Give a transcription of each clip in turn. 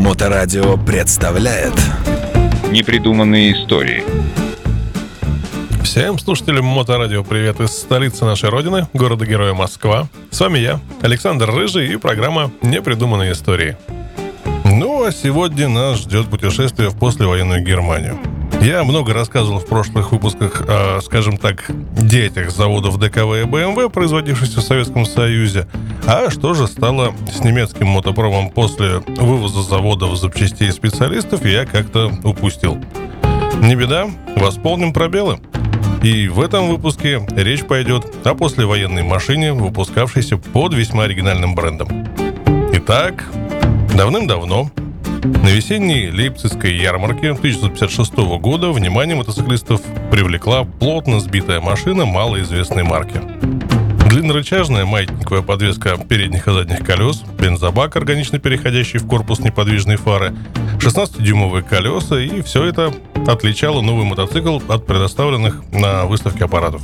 Моторадио представляет Непридуманные истории Всем слушателям Моторадио привет из столицы нашей родины, города-героя Москва. С вами я, Александр Рыжий и программа «Непридуманные истории». Ну, а сегодня нас ждет путешествие в послевоенную Германию. Я много рассказывал в прошлых выпусках о, скажем так, детях заводов ДКВ и БМВ, производившихся в Советском Союзе. А что же стало с немецким мотопромом после вывоза заводов запчастей и специалистов, я как-то упустил. Не беда, восполним пробелы. И в этом выпуске речь пойдет о послевоенной машине, выпускавшейся под весьма оригинальным брендом. Итак, давным-давно на весенней Лейпцигской ярмарке 1956 года внимание мотоциклистов привлекла плотно сбитая машина малоизвестной марки. Длиннорычажная маятниковая подвеска передних и задних колес, бензобак, органично переходящий в корпус неподвижной фары, 16-дюймовые колеса, и все это отличало новый мотоцикл от предоставленных на выставке аппаратов.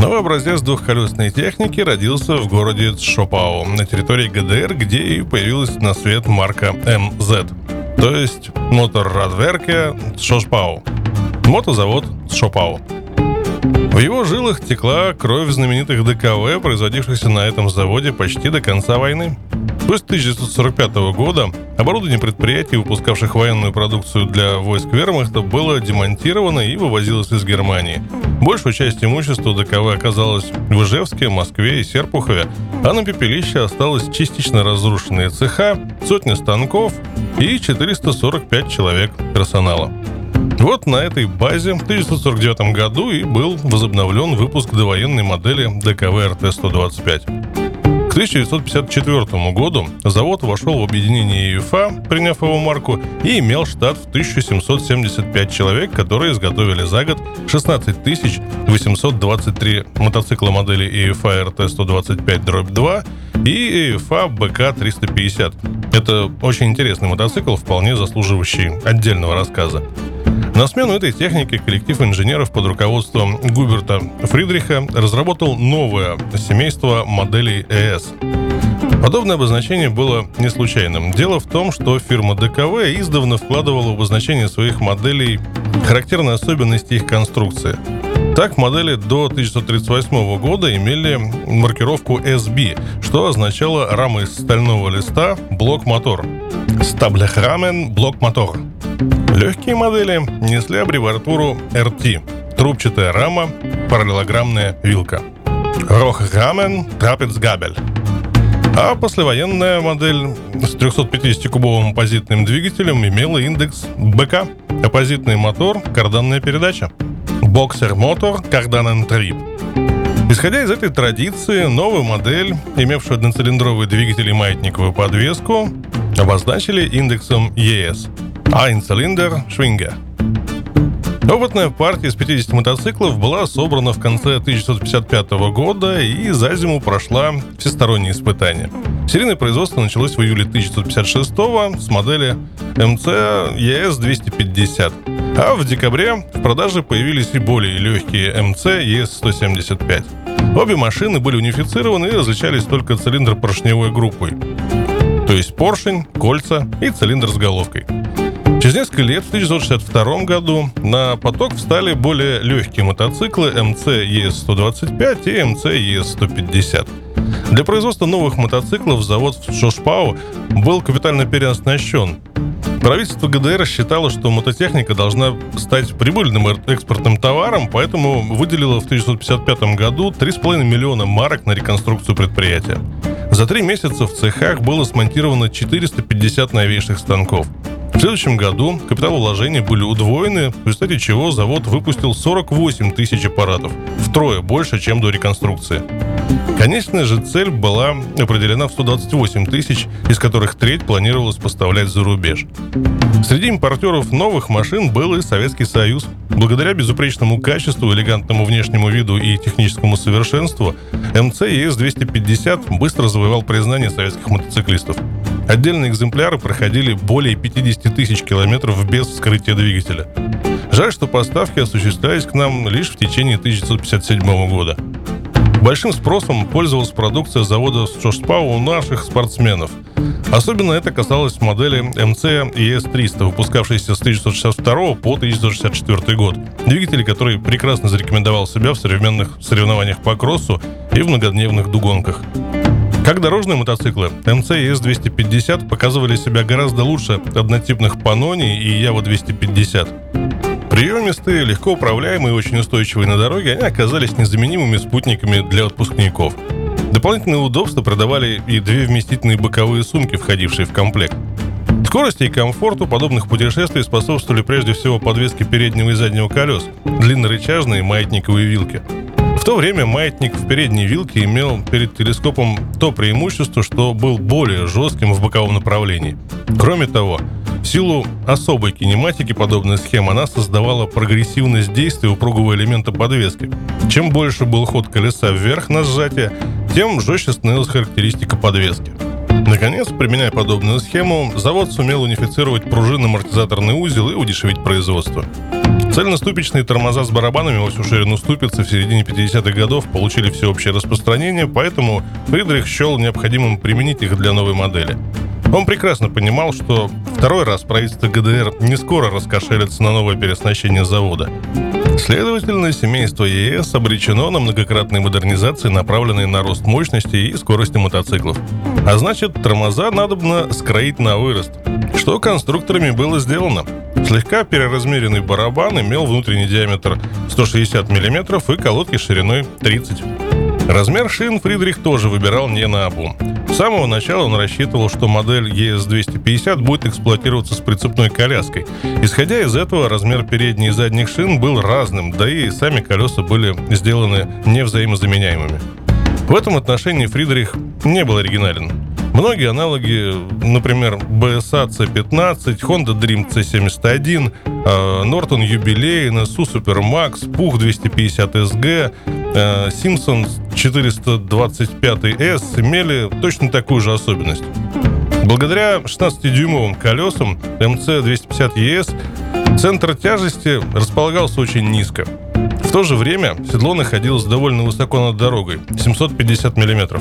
Новый образец двухколесной техники родился в городе Шопау на территории ГДР, где и появилась на свет марка МЗ, то есть Мотор Радверке Шошпау. Мотозавод Шопау. В его жилах текла кровь знаменитых ДКВ, производившихся на этом заводе почти до конца войны. После 1945 года оборудование предприятий, выпускавших военную продукцию для войск вермахта, было демонтировано и вывозилось из Германии. Большую часть имущества ДКВ оказалась в Ижевске, Москве и Серпухове, а на пепелище осталось частично разрушенные цеха, сотни станков и 445 человек персонала. Вот на этой базе в 1949 году и был возобновлен выпуск довоенной модели ДКВ РТ-125. К 1954 году завод вошел в объединение ЕФА, приняв его марку, и имел штат в 1775 человек, которые изготовили за год 16 823 мотоцикла модели ЕФА РТ-125-2 и ЕФА БК-350. Это очень интересный мотоцикл, вполне заслуживающий отдельного рассказа. На смену этой технике коллектив инженеров под руководством Губерта Фридриха разработал новое семейство моделей ЭС. Подобное обозначение было не случайным. Дело в том, что фирма ДКВ издавна вкладывала в обозначение своих моделей характерные особенности их конструкции. Так, модели до 1938 года имели маркировку SB, что означало рама из стального листа блок-мотор. Стаблехрамен блок-мотор. Легкие модели несли аббревиатуру RT. Трубчатая рама, параллелограммная вилка. Рохрамен трапецгабель. А послевоенная модель с 350-кубовым оппозитным двигателем имела индекс БК. Оппозитный мотор, карданная передача. Боксер-мотор, кардан трип. Исходя из этой традиции, новую модель, имевшую одноцилиндровый двигатель и маятниковую подвеску, обозначили индексом ЕС – Айнцилиндер Швинга. Опытная партия из 50 мотоциклов была собрана в конце 1955 года и за зиму прошла всесторонние испытания. Серийное производство началось в июле 1956 с модели MC ES250, а в декабре в продаже появились и более легкие MC ES175. Обе машины были унифицированы и различались только цилиндр-поршневой группой, то есть поршень, кольца и цилиндр с головкой. Через несколько лет, в 1962 году, на поток встали более легкие мотоциклы MC ES-125 и MC ES-150. Для производства новых мотоциклов завод в Шошпау был капитально переоснащен. Правительство ГДР считало, что мототехника должна стать прибыльным экспортным товаром, поэтому выделило в 1955 году 3,5 миллиона марок на реконструкцию предприятия. За три месяца в цехах было смонтировано 450 новейших станков. В следующем году капиталовложения были удвоены, в результате чего завод выпустил 48 тысяч аппаратов, втрое больше, чем до реконструкции. Конечная же цель была определена в 128 тысяч, из которых треть планировалось поставлять за рубеж. Среди импортеров новых машин был и Советский Союз. Благодаря безупречному качеству, элегантному внешнему виду и техническому совершенству МЦ ЕС-250 быстро завоевал признание советских мотоциклистов. Отдельные экземпляры проходили более 50 тысяч километров без вскрытия двигателя. Жаль, что поставки осуществлялись к нам лишь в течение 1957 года. Большим спросом пользовалась продукция завода Шошпау у наших спортсменов. Особенно это касалось модели MC ES300, выпускавшейся с 1962 по 1964 год. Двигатель, который прекрасно зарекомендовал себя в современных соревнованиях по кроссу и в многодневных дугонках. Как дорожные мотоциклы, MC ES250 показывали себя гораздо лучше однотипных Panoni и Ява 250. Приемистые, легко управляемые и очень устойчивые на дороге, они оказались незаменимыми спутниками для отпускников. Дополнительные удобства продавали и две вместительные боковые сумки, входившие в комплект. Скорости и комфорту подобных путешествий способствовали прежде всего подвеске переднего и заднего колес, длиннорычажные маятниковые вилки – то время маятник в передней вилке имел перед телескопом то преимущество, что был более жестким в боковом направлении. Кроме того, в силу особой кинематики подобная схема, она создавала прогрессивность действия упругого элемента подвески. Чем больше был ход колеса вверх на сжатие, тем жестче становилась характеристика подвески. Наконец, применяя подобную схему, завод сумел унифицировать пружинно-амортизаторный узел и удешевить производство. Цельноступичные тормоза с барабанами во всю ширину ступицы в середине 50-х годов получили всеобщее распространение, поэтому Фридрих счел необходимым применить их для новой модели. Он прекрасно понимал, что второй раз правительство ГДР не скоро раскошелится на новое переоснащение завода. Следовательно, семейство ЕС обречено на многократные модернизации, направленные на рост мощности и скорости мотоциклов. А значит, тормоза надо скроить на вырост, что конструкторами было сделано. Слегка переразмеренный барабан имел внутренний диаметр 160 мм и колодки шириной 30 Размер шин Фридрих тоже выбирал не на обум. С самого начала он рассчитывал, что модель ES250 будет эксплуатироваться с прицепной коляской. Исходя из этого, размер передних и задних шин был разным, да и сами колеса были сделаны невзаимозаменяемыми. В этом отношении Фридрих не был оригинален. Многие аналоги, например, BSA C15, Honda Dream C71, Norton Jubilee, NSU Supermax, Puch 250 SG, Simpson 425S имели точно такую же особенность. Благодаря 16-дюймовым колесам MC250ES центр тяжести располагался очень низко. В то же время седло находилось довольно высоко над дорогой – 750 мм.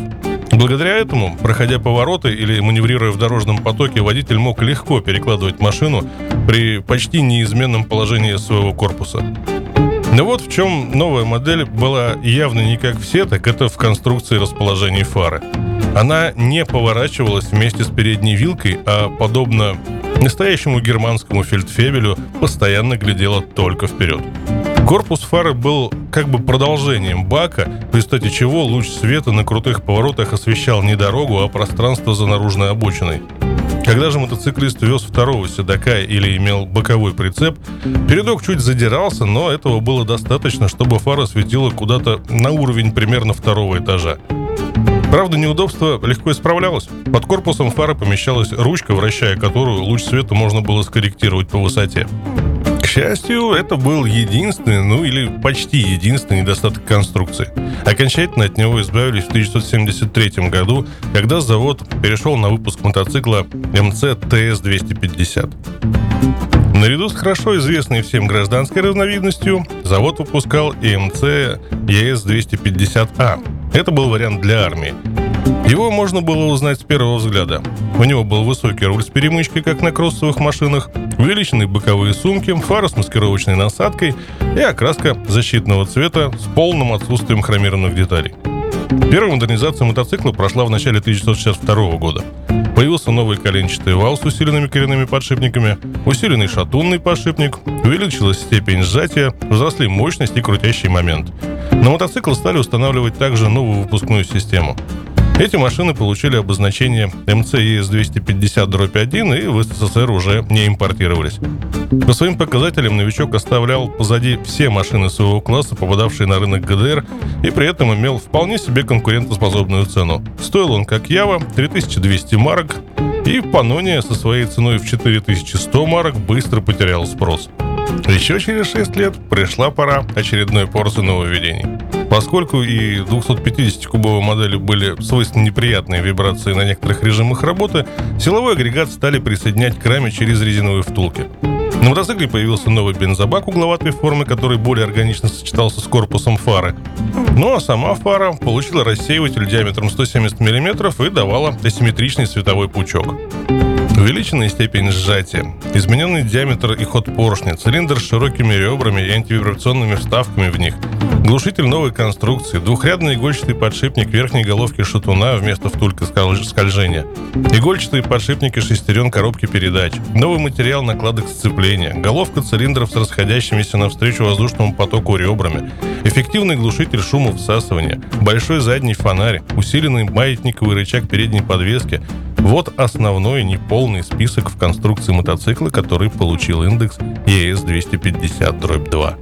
Благодаря этому, проходя повороты или маневрируя в дорожном потоке, водитель мог легко перекладывать машину при почти неизменном положении своего корпуса. Но вот в чем новая модель была явно не как все, так это в конструкции расположений фары. Она не поворачивалась вместе с передней вилкой, а, подобно настоящему германскому фельдфебелю, постоянно глядела только вперед. Корпус фары был как бы продолжением бака, в результате чего луч света на крутых поворотах освещал не дорогу, а пространство за наружной обочиной. Когда же мотоциклист вез второго седока или имел боковой прицеп, передок чуть задирался, но этого было достаточно, чтобы фара светила куда-то на уровень примерно второго этажа. Правда, неудобство легко исправлялось. Под корпусом фары помещалась ручка, вращая которую луч света можно было скорректировать по высоте счастью, это был единственный, ну или почти единственный недостаток конструкции. Окончательно от него избавились в 1973 году, когда завод перешел на выпуск мотоцикла MC TS-250. Наряду с хорошо известной всем гражданской разновидностью, завод выпускал и MC ES-250A. Это был вариант для армии. Его можно было узнать с первого взгляда. У него был высокий руль с перемычкой, как на кроссовых машинах, увеличенные боковые сумки, фара с маскировочной насадкой и окраска защитного цвета с полным отсутствием хромированных деталей. Первая модернизация мотоцикла прошла в начале 1962 года. Появился новый коленчатый вал с усиленными коренными подшипниками, усиленный шатунный подшипник, увеличилась степень сжатия, возросли мощность и крутящий момент. На мотоцикл стали устанавливать также новую выпускную систему – эти машины получили обозначение МЦИС 250-1 и в СССР уже не импортировались. По своим показателям новичок оставлял позади все машины своего класса, попадавшие на рынок ГДР, и при этом имел вполне себе конкурентоспособную цену. Стоил он, как Ява, 3200 марок, и в Паноне со своей ценой в 4100 марок быстро потерял спрос. Еще через 6 лет пришла пора очередной порции нововведений. Поскольку и 250-кубовые модели были свойственны неприятные вибрации на некоторых режимах работы, силовой агрегат стали присоединять к раме через резиновые втулки. На мотоцикле появился новый бензобак угловатой формы, который более органично сочетался с корпусом фары. Ну а сама фара получила рассеиватель диаметром 170 мм и давала асимметричный световой пучок. Увеличенная степень сжатия, измененный диаметр и ход поршня, цилиндр с широкими ребрами и антивибрационными вставками в них, глушитель новой конструкции, двухрядный игольчатый подшипник верхней головки шатуна вместо втулька скольжения, игольчатые подшипники шестерен коробки передач, новый материал накладок сцепления, головка цилиндров с расходящимися навстречу воздушному потоку ребрами, эффективный глушитель шума всасывания, большой задний фонарь, усиленный маятниковый рычаг передней подвески, вот основной неполный список в конструкции мотоцикла, который получил индекс ES250-2.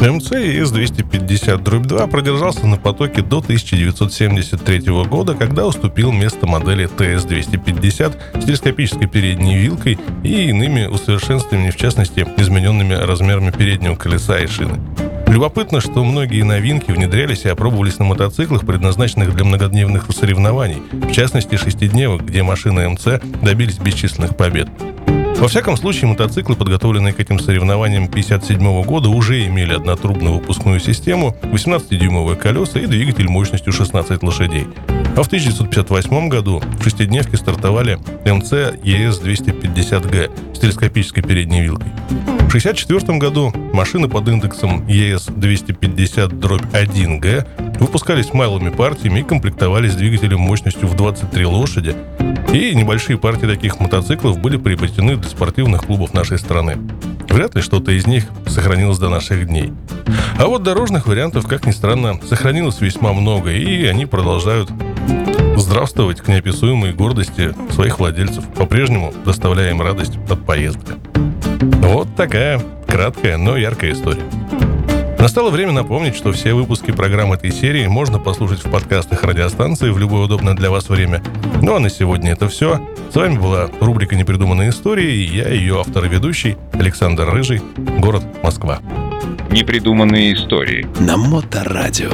МЦ ES250-2 продержался на потоке до 1973 года, когда уступил место модели TS250 с телескопической передней вилкой и иными усовершенствованиями, в частности, измененными размерами переднего колеса и шины. Любопытно, что многие новинки внедрялись и опробовались на мотоциклах, предназначенных для многодневных соревнований, в частности шестидневок, где машины МЦ добились бесчисленных побед. Во всяком случае, мотоциклы, подготовленные к этим соревнованиям 1957 года, уже имели однотрубную выпускную систему, 18-дюймовые колеса и двигатель мощностью 16 лошадей. А в 1958 году в шестидневке стартовали МЦ ЕС-250Г с телескопической передней вилкой. В 1964 году машины под индексом ES-250-1G выпускались малыми партиями и комплектовались двигателем мощностью в 23 лошади, и небольшие партии таких мотоциклов были приобретены для спортивных клубов нашей страны. Вряд ли что-то из них сохранилось до наших дней. А вот дорожных вариантов, как ни странно, сохранилось весьма много, и они продолжают здравствовать к неописуемой гордости своих владельцев, по-прежнему доставляя им радость от поездок. Вот такая краткая, но яркая история. Настало время напомнить, что все выпуски программ этой серии можно послушать в подкастах радиостанции в любое удобное для вас время. Ну а на сегодня это все. С вами была рубрика «Непридуманные истории» и я, ее автор и ведущий Александр Рыжий, город Москва. Непридуманные истории. На Моторадио.